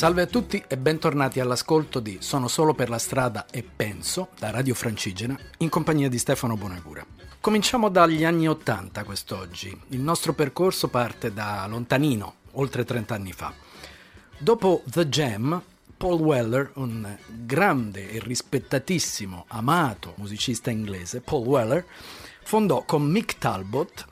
Salve a tutti e bentornati all'ascolto di Sono solo per la strada e penso da Radio Francigena in compagnia di Stefano Bonagura. Cominciamo dagli anni Ottanta quest'oggi. Il nostro percorso parte da lontanino, oltre 30 anni fa. Dopo The Jam, Paul Weller, un grande e rispettatissimo, amato musicista inglese, Paul Weller, fondò con Mick Talbot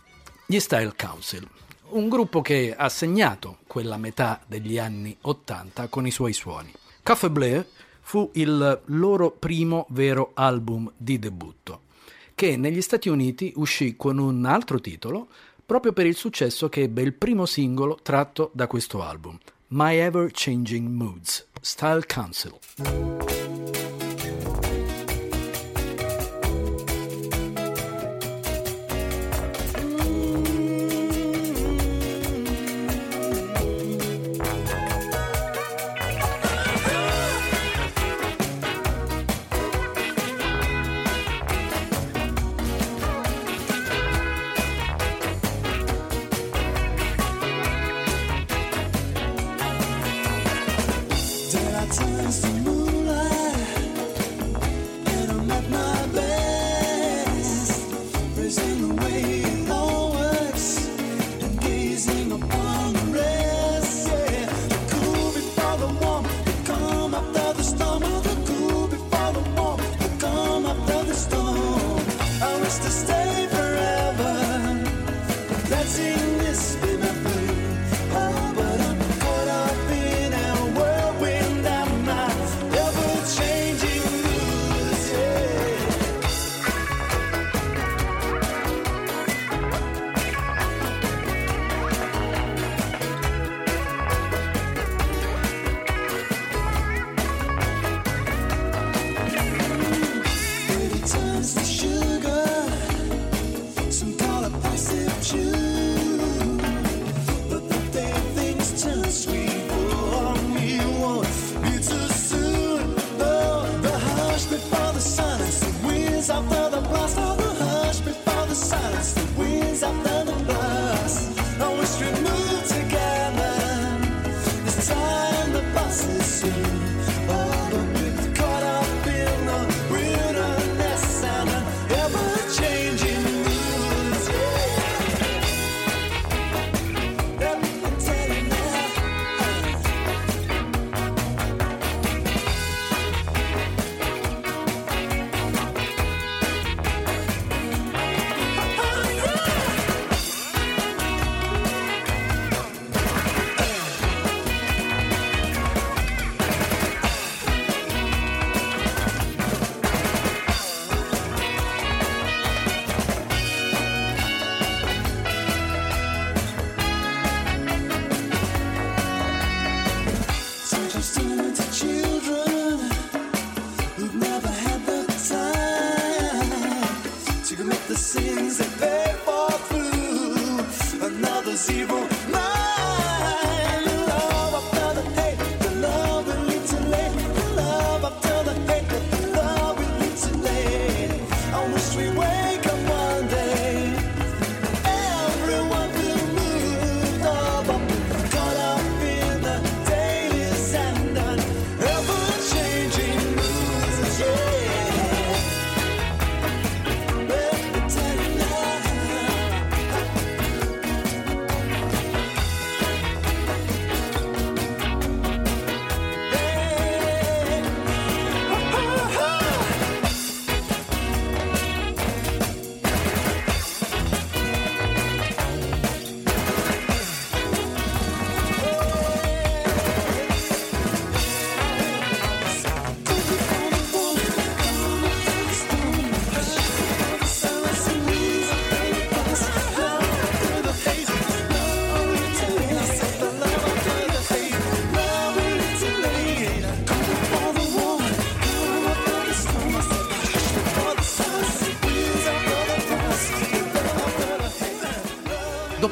gli Style Council, un gruppo che ha segnato quella metà degli anni Ottanta con i suoi suoni. Café Bleu fu il loro primo vero album di debutto, che negli Stati Uniti uscì con un altro titolo proprio per il successo che ebbe il primo singolo tratto da questo album, My Ever Changing Moods, Style Council.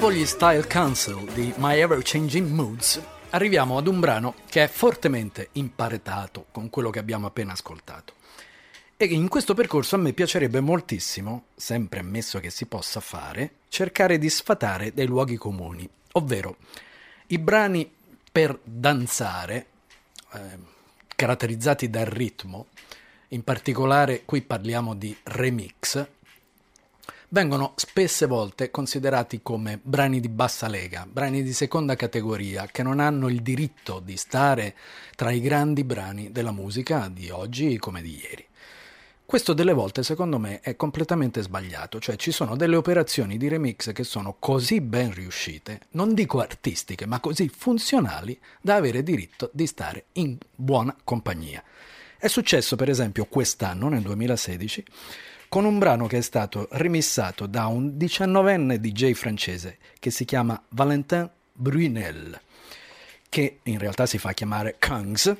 Dopo gli Style Council di My Ever Changing Moods, arriviamo ad un brano che è fortemente imparetato con quello che abbiamo appena ascoltato. E in questo percorso a me piacerebbe moltissimo, sempre ammesso che si possa fare, cercare di sfatare dei luoghi comuni, ovvero i brani per danzare, eh, caratterizzati dal ritmo, in particolare qui parliamo di remix, vengono spesse volte considerati come brani di bassa lega, brani di seconda categoria che non hanno il diritto di stare tra i grandi brani della musica di oggi come di ieri. Questo delle volte secondo me è completamente sbagliato, cioè ci sono delle operazioni di remix che sono così ben riuscite, non dico artistiche, ma così funzionali da avere diritto di stare in buona compagnia. È successo per esempio quest'anno, nel 2016, con un brano che è stato remissato da un diciannovenne DJ francese che si chiama Valentin Brunel, che in realtà si fa chiamare Kungs,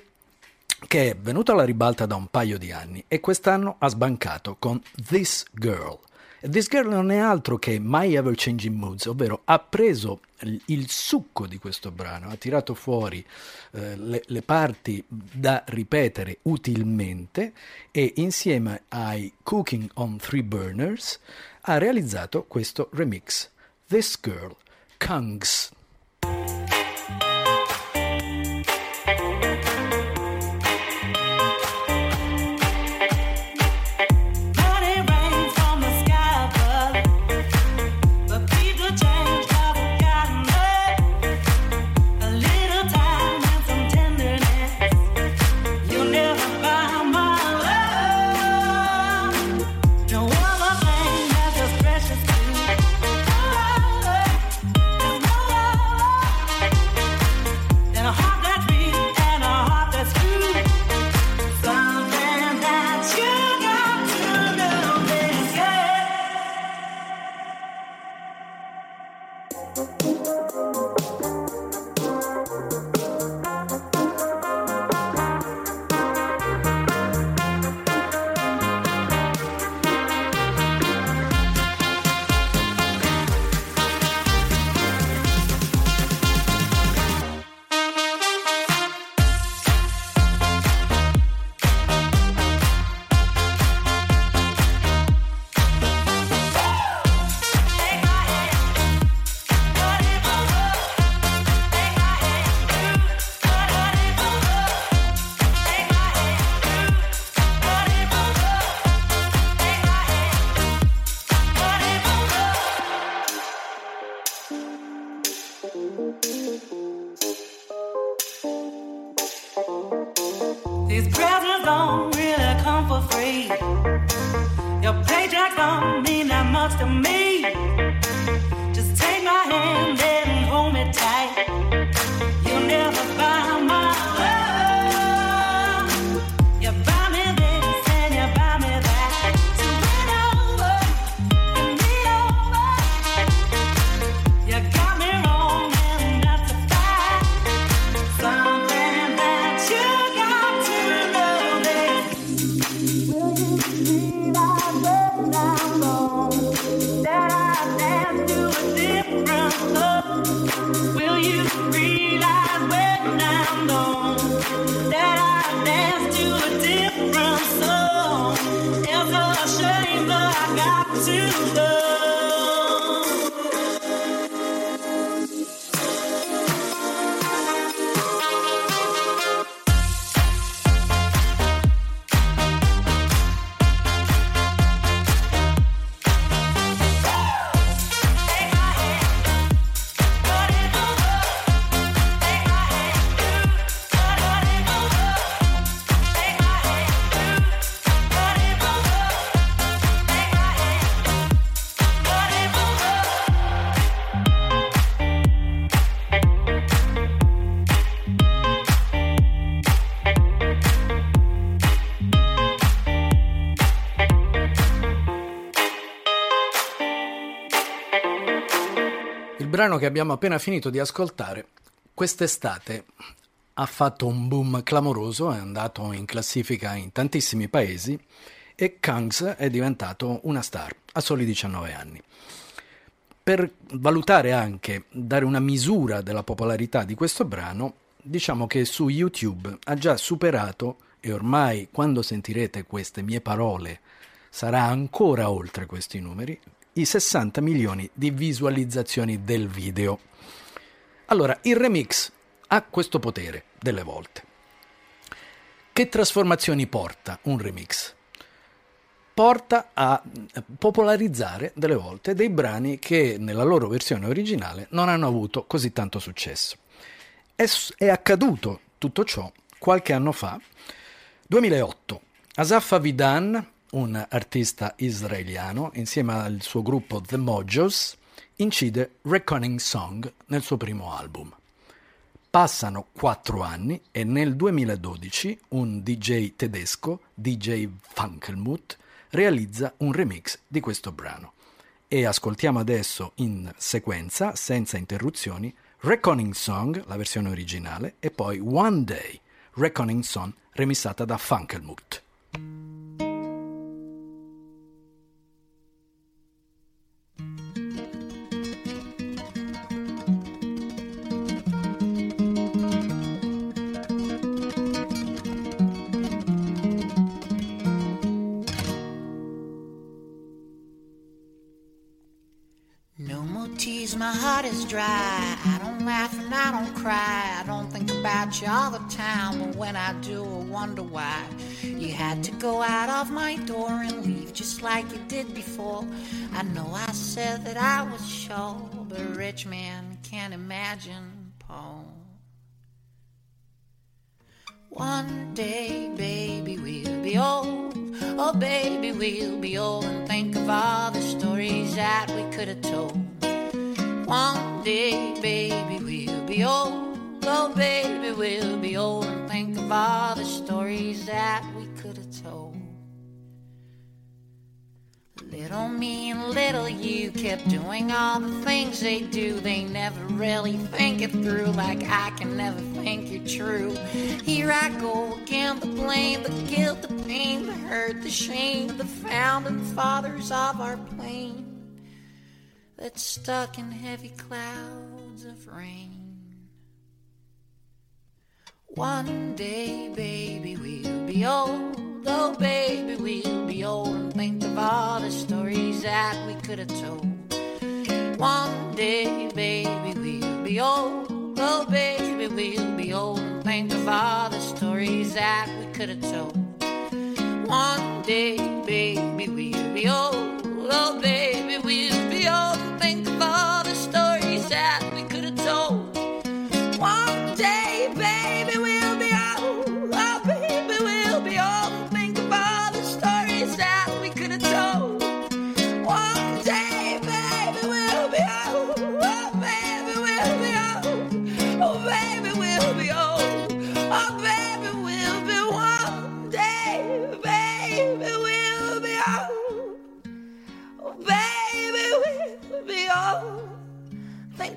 che è venuto alla ribalta da un paio di anni e quest'anno ha sbancato con This Girl. This Girl non è altro che My Ever Changing Moods, ovvero ha preso il, succo di questo brano, ha tirato fuori eh, le, le parti da ripetere utilmente e insieme ai Cooking on Three Burners ha realizzato questo remix. This Girl, Kungs. Brano che abbiamo appena finito di ascoltare quest'estate ha fatto un boom clamoroso, è andato in classifica in tantissimi paesi e Kangs è diventato una star a soli 19 anni. Per valutare anche, dare una misura della popolarità di questo brano, diciamo che su YouTube ha già superato, e ormai quando sentirete queste mie parole sarà ancora oltre questi numeri, i 60 milioni di visualizzazioni del video. Allora, il remix ha questo potere delle volte. Che trasformazioni porta un remix? Porta a popolarizzare delle volte dei brani che nella loro versione originale non hanno avuto così tanto successo. È, è accaduto tutto ciò qualche anno fa, 2008. Asaf Avidan, un artista israeliano, insieme al suo gruppo The Mojos, incide Reckoning Song nel suo primo album. Passano quattro anni e nel 2012 un DJ tedesco, DJ Funkelmuth, realizza un remix di questo brano. E ascoltiamo adesso in sequenza, senza interruzioni, Reckoning Song, la versione originale, e poi One Day, Reckoning Song, remissata da Funkelmuth. Is dry. I don't laugh and I don't cry. I don't think about you all the time, but when I do, I wonder why. You had to go out of my door and leave just like you did before. I know I said that I was sure, but a rich man can't imagine Paul. One day, baby, we'll be old. Oh, baby, we'll be old and think of all the stories that we could have told. One day, baby, we'll be old. Oh, baby, we'll be old and think of all the stories that we could have told. Little me and little you kept doing all the things they do. They never really think it through, like I can never think you're true. Here I go again, the blame, the guilt, the pain, the hurt, the shame, the founding fathers of our plane that's stuck in heavy clouds of rain. One day, baby, we'll be old. Oh, baby, we'll be old and think of all the stories that we could have told. One day, baby, we'll be old. Oh, baby, we'll be old and think of all the stories that we could have told. One day, baby, we'll be old. Oh, baby, we'll be old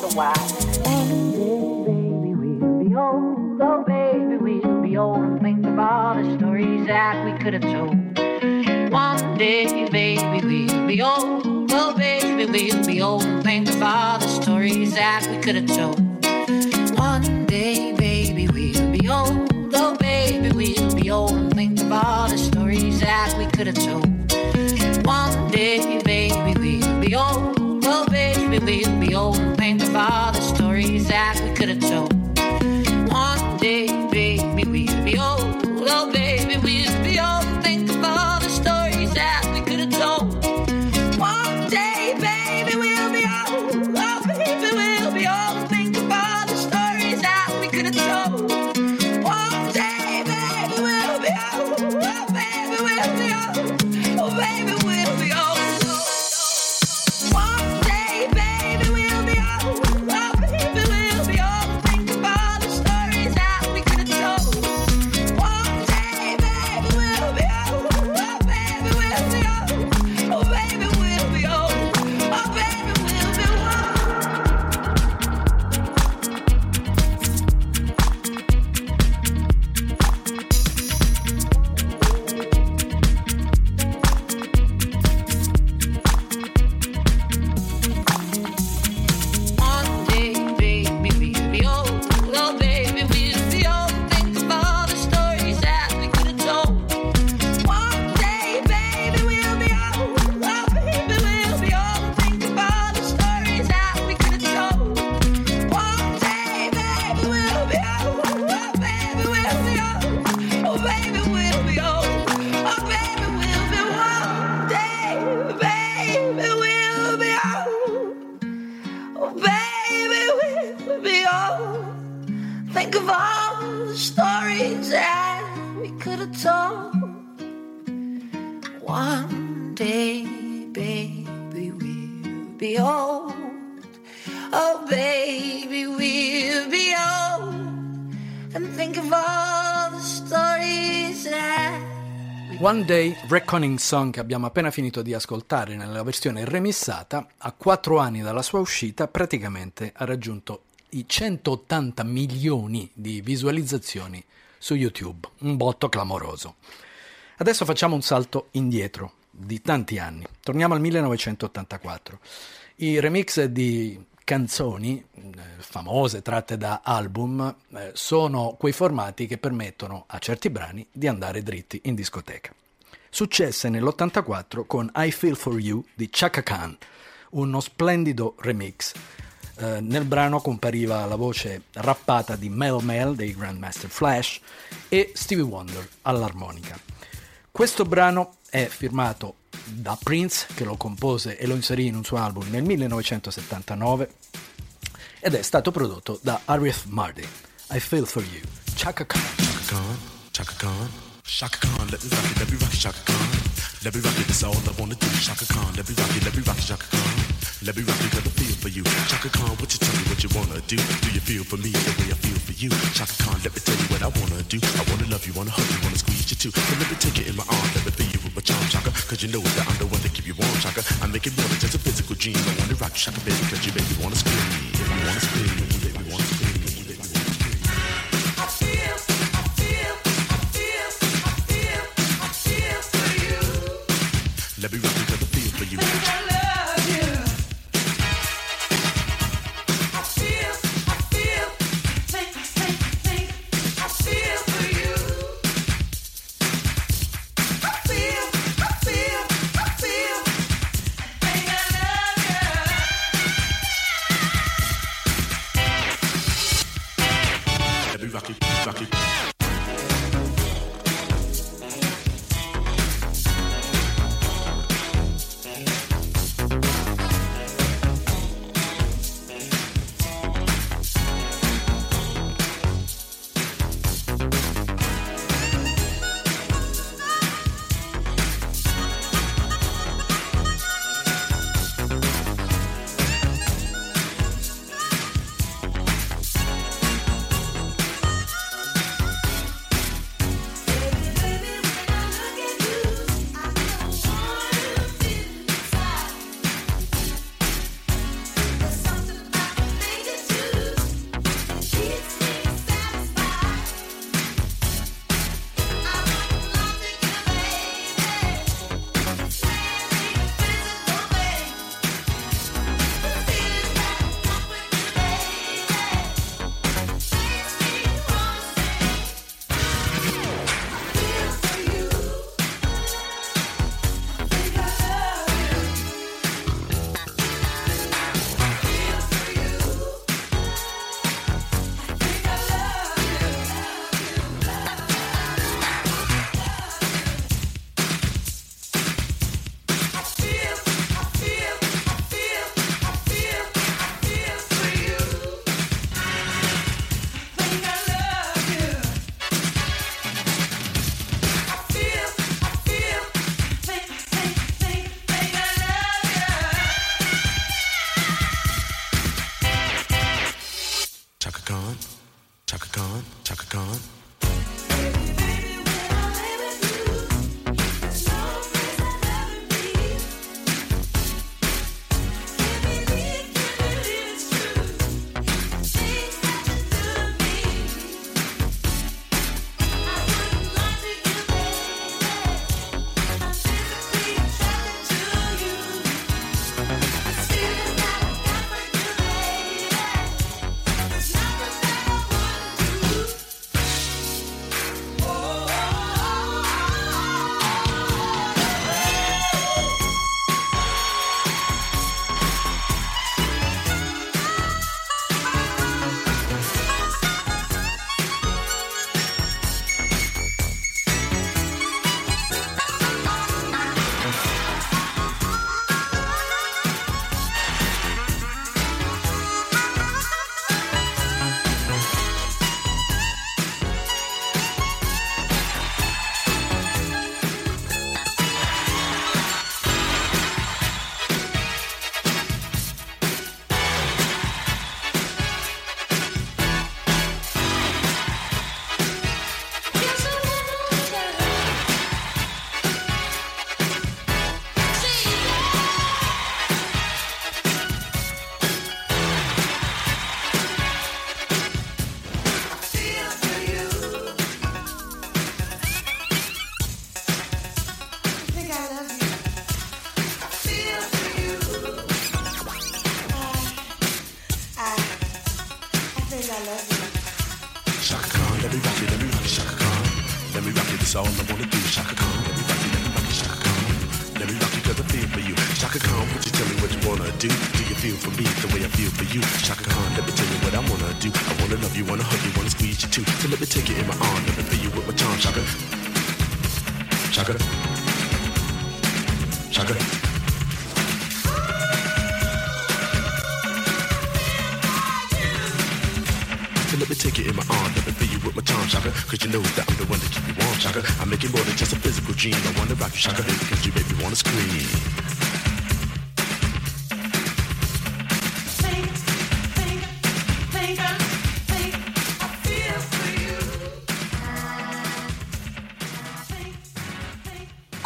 wonder why. One day, baby, we'll be old. Oh, baby, we'll be old and think of all the stories that we could have told. One day, baby, we'll be old. Oh, baby, we'll be old and think of all the stories that we could have told. One day, baby, we'll be old. Oh, baby, we'll be old and think of all the stories that we could have told. Reckoning Song che abbiamo appena finito di ascoltare nella versione remissata, a quattro anni dalla sua uscita, praticamente ha raggiunto i 180 milioni di visualizzazioni su YouTube, un botto clamoroso. Adesso facciamo un salto indietro di tanti anni, torniamo al 1984. I remix di canzoni eh, famose tratte da album eh, sono quei formati che permettono a certi brani di andare dritti in discoteca. Successe nell'84 con I Feel For You di Chaka Khan, uno splendido remix. Eh, nel brano compariva la voce rappata di Mel Mel dei Grandmaster Flash e Stevie Wonder all'armonica. Questo brano è firmato da Prince, che lo compose e lo inserì in un suo album nel 1979, ed è stato prodotto da Arif Mardi. I Feel For You, Chaka Khan. Khan, Chaka Khan, Shaka Khan, let me rock it, let me rock it, Shaka Khan. Let me rock it, that's all I wanna do. Shaka Khan, let me rock it, let me rock it, Shaka Khan. Let me rock it, cause I feel for you. Shaka Khan, what you tell me what you wanna do? Do you feel for me the way I feel for you? Shaka Khan, let me tell you what I wanna do. I wanna love you, wanna hug you, wanna squeeze you too. So let me take it in my arms, let me feel you with my charm, Shaka. Cause you know that I'm the one that keep you warm, Shaka. I make it more than just a physical dream. I wanna rock you, Shaka, baby, cause you make me wanna scream. You wanna scream,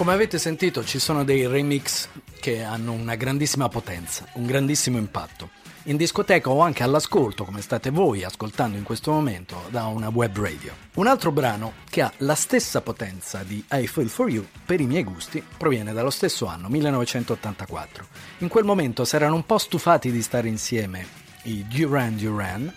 Come avete sentito ci sono dei remix che hanno una grandissima potenza, un grandissimo impatto. In discoteca o anche all'ascolto, come state voi ascoltando in questo momento da una web radio. Un altro brano che ha la stessa potenza di I Feel For You, per i miei gusti, proviene dallo stesso anno, 1984. In quel momento si erano un po' stufati di stare insieme i Duran Duran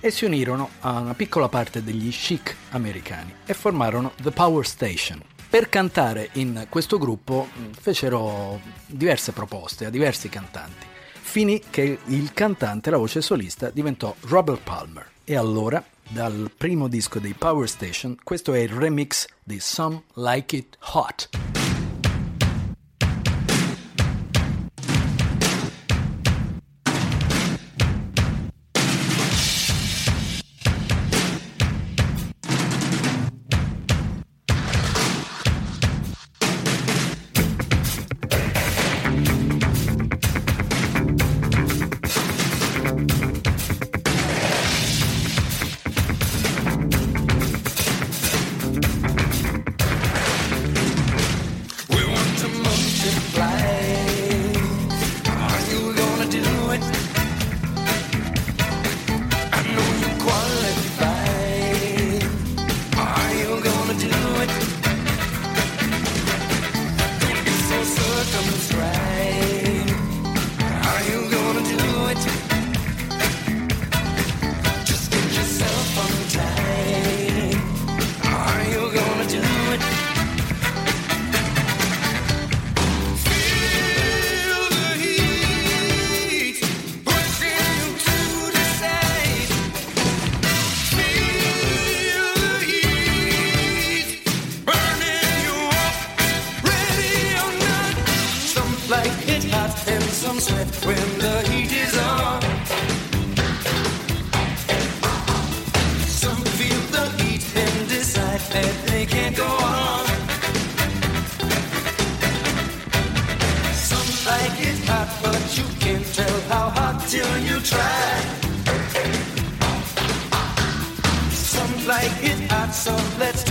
e si unirono a una piccola parte degli chic americani e formarono The Power Station. Per cantare in questo gruppo mm, fecero diverse proposte a diversi cantanti. Finì che il cantante, la voce solista, diventò Robert Palmer. E allora, dal primo disco dei Power Station, questo è il remix di Some Like It Hot. so let's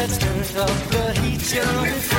let's turn up the heat till we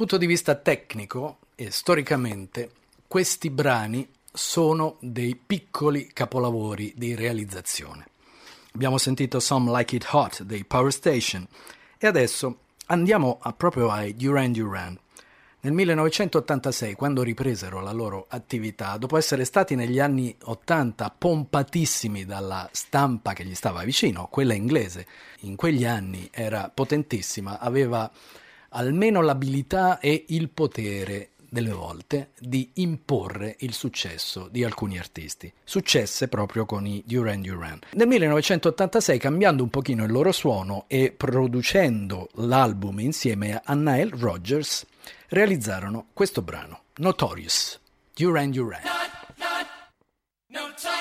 punto di vista tecnico e storicamente, questi brani sono dei piccoli capolavori di realizzazione. Abbiamo sentito Some Like It Hot dei Power Station e adesso andiamo a- proprio ai Duran Duran. Nel 1986, quando ripresero la loro attività, dopo essere stati negli anni 80 pompatissimi dalla stampa che gli stava vicino, quella inglese, in quegli anni era potentissima, aveva almeno l'abilità e il potere delle volte di imporre il successo di alcuni artisti. Successe proprio con i Duran Duran. Nel 1986, cambiando un pochino il loro suono e producendo l'album insieme a Nile Rodgers, realizzarono questo brano, Notorious, Duran Duran. I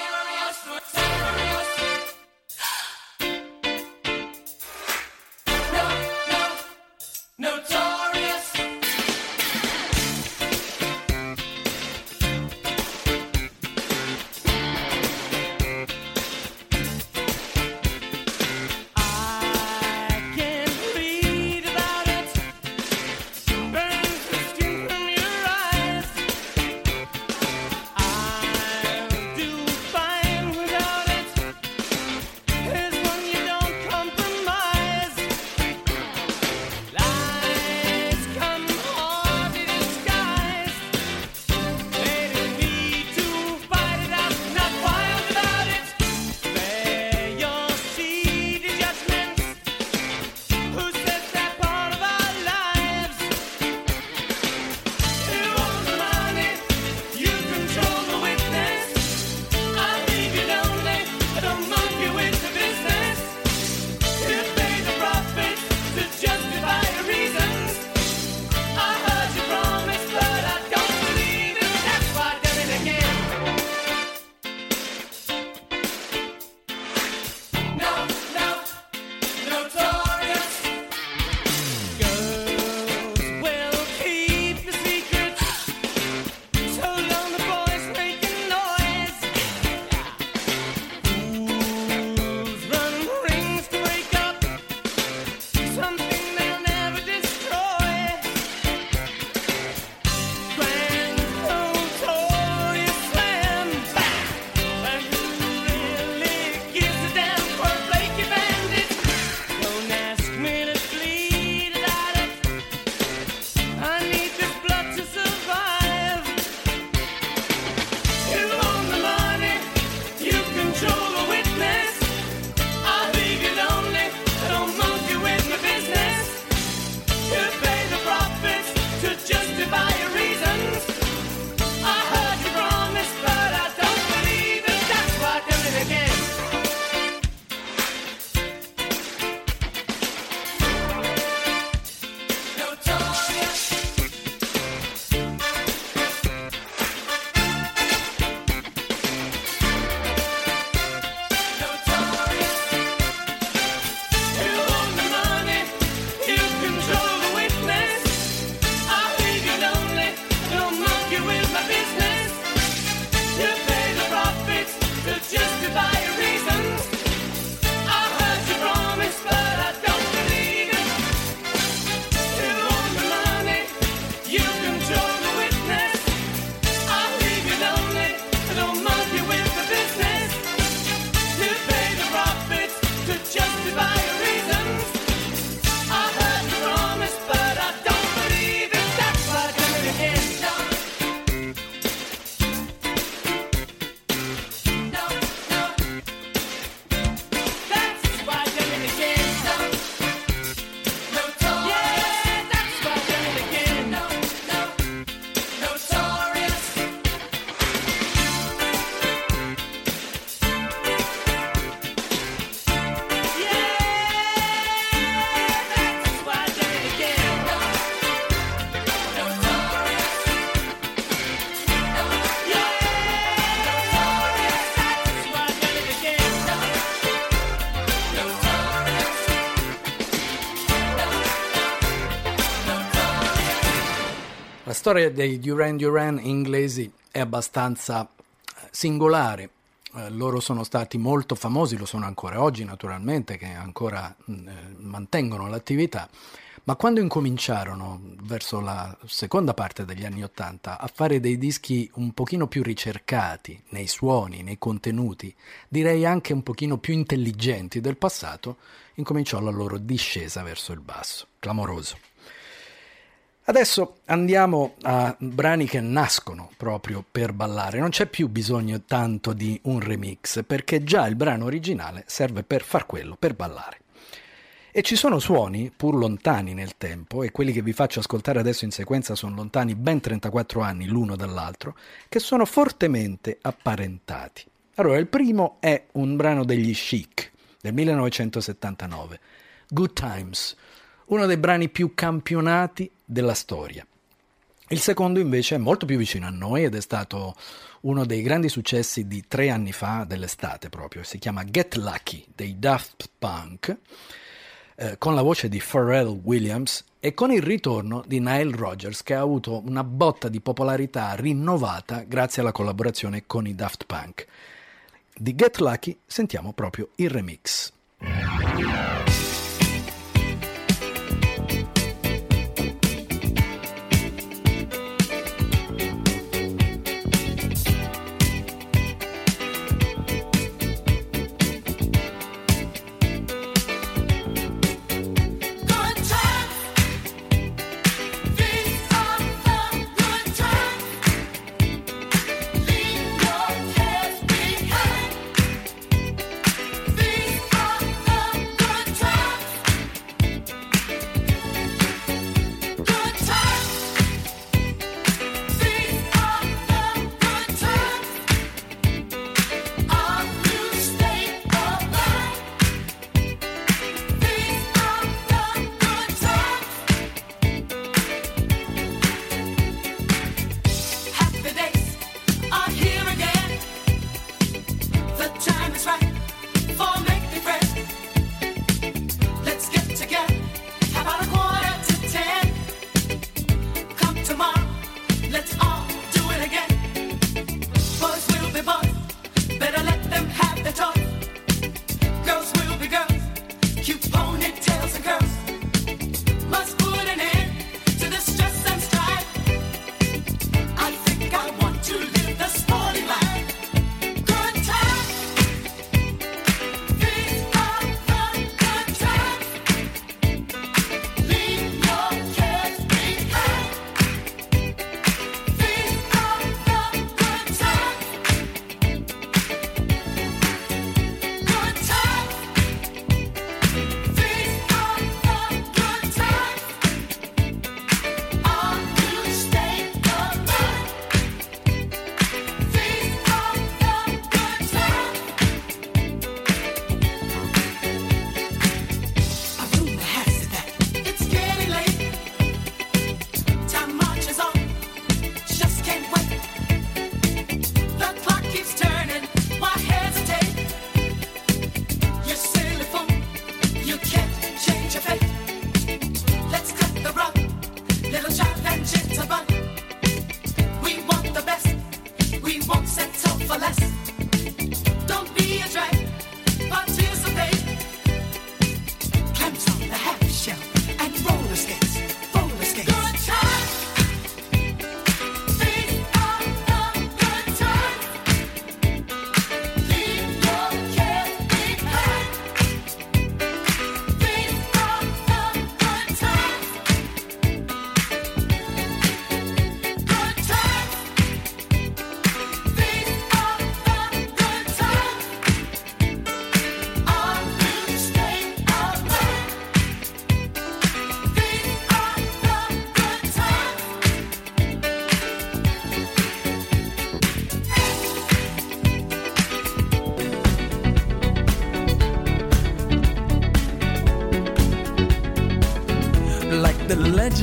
storia dei Duran Duran inglesi è abbastanza eh, singolare. Eh, loro sono stati molto famosi, lo sono ancora oggi naturalmente, che ancora mh, eh, mantengono l'attività, ma quando incominciarono, verso la seconda parte degli anni Ottanta, a fare dei dischi un pochino più ricercati nei suoni, nei contenuti, direi anche un pochino più intelligenti del passato, incominciò la loro discesa verso il basso. Clamoroso. Adesso andiamo a brani che nascono proprio per ballare. Non c'è più bisogno tanto di un remix, perché già il brano originale serve per far quello, per ballare. E ci sono suoni, pur lontani nel tempo, e quelli che vi faccio ascoltare adesso in sequenza sono lontani ben 34 anni l'uno dall'altro, che sono fortemente apparentati. Allora, il primo è un brano degli Chic del 1979, Good Times, uno dei brani più campionati della storia. Il secondo invece è molto più vicino a noi ed è stato uno dei grandi successi di tre anni fa, dell'estate proprio, si chiama Get Lucky dei Daft Punk, eh, con la voce di Pharrell Williams e con il ritorno di Nile Rodgers che ha avuto una botta di popolarità rinnovata grazie alla collaborazione con i Daft Punk. Di Get Lucky sentiamo proprio il remix.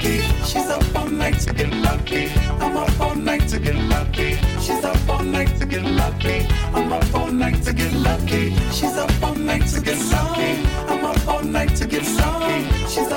lucky. She's up all night to get lucky. I'm up all night to get lucky. She's up all night to get lucky. I'm up all night to get lucky. She's up all night to get lucky. I'm up all night to get lucky. She's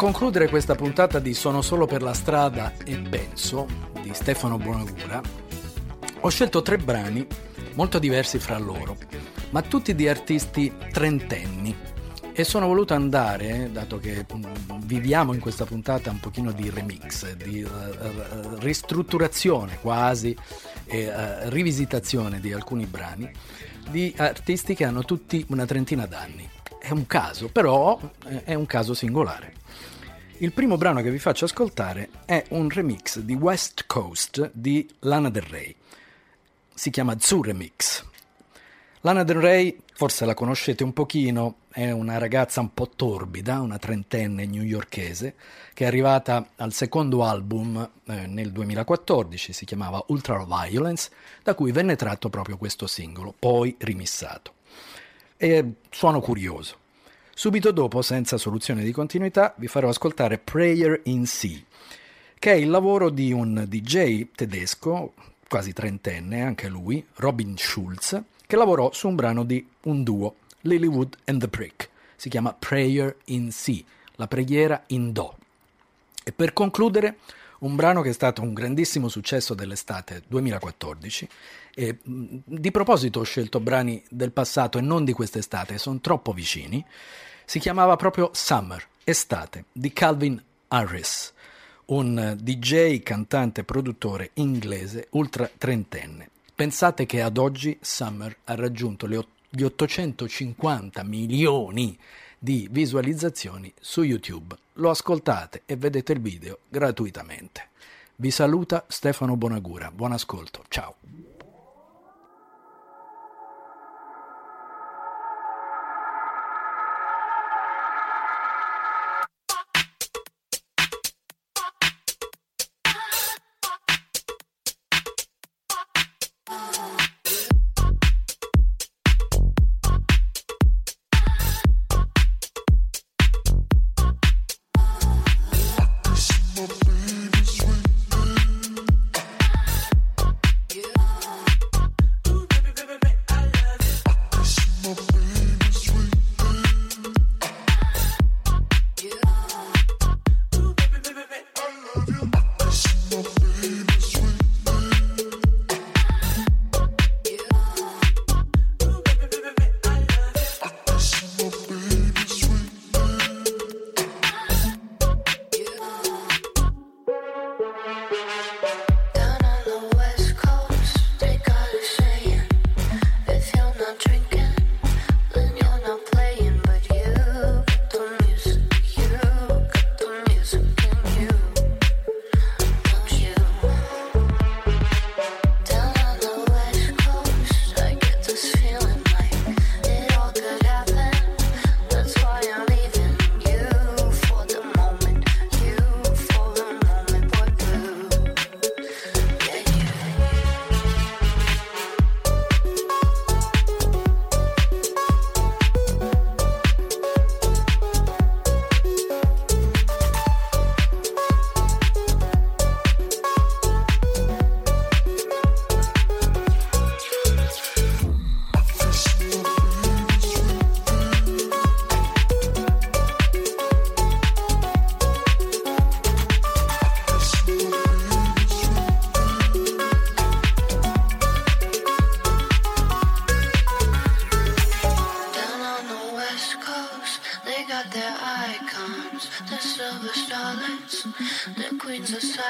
concludere questa puntata di Sono solo per la strada e penso di Stefano Bonagura, ho scelto tre brani molto diversi fra loro, ma tutti di artisti trentenni. E sono voluto andare, dato che mm, viviamo in questa puntata un pochino di remix, di eh, eh, ristrutturazione quasi e eh, rivisitazione di alcuni brani, di artisti che hanno tutti una trentina d'anni. È un caso, però eh, è un caso singolare. Il primo brano che vi faccio ascoltare è un remix di West Coast di Lana Del Rey. Si chiama Zoo Remix. Lana Del Rey, forse la conoscete un pochino, è una ragazza un po' torbida, una trentenne newyorkese, che è arrivata al secondo album eh, nel 2014, si chiamava Ultra Violence, da cui venne tratto proprio questo singolo, poi rimissato. E suono curioso. Subito dopo, senza soluzione di continuità, vi farò ascoltare Prayer in C, che è il lavoro di un DJ tedesco, quasi trentenne, anche lui, Robin Schulz, che lavorò su un brano di un duo, Lilywood and the Prick. Si chiama Prayer in C, la preghiera in Do. E per concludere, un brano che è stato un grandissimo successo dell'estate 2014. E, di proposito ho scelto brani del passato e non di quest'estate, sono troppo vicini. Si chiamava proprio Summer, estate, di Calvin Harris, un DJ, cantante, produttore inglese ultra trentenne. Pensate che ad oggi Summer ha raggiunto gli 850 milioni di visualizzazioni su YouTube. Lo ascoltate e vedete il video gratuitamente. Vi saluta Stefano Bonagura. Buon ascolto. Ciao.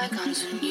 Bygones and you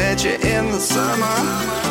Met you in the summer.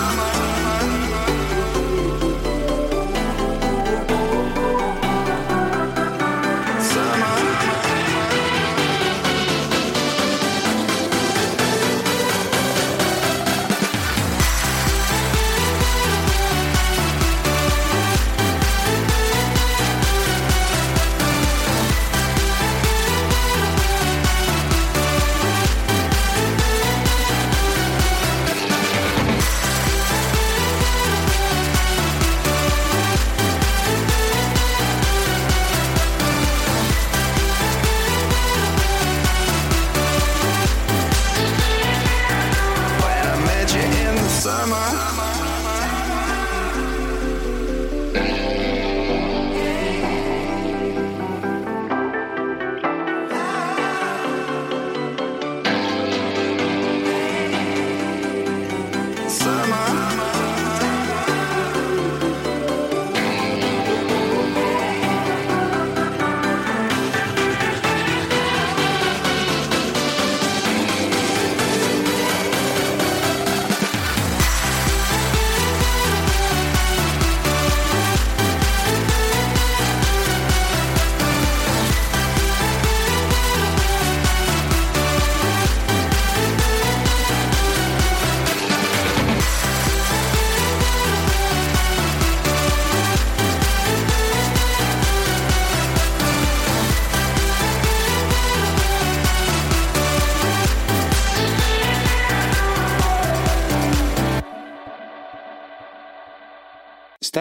Summer.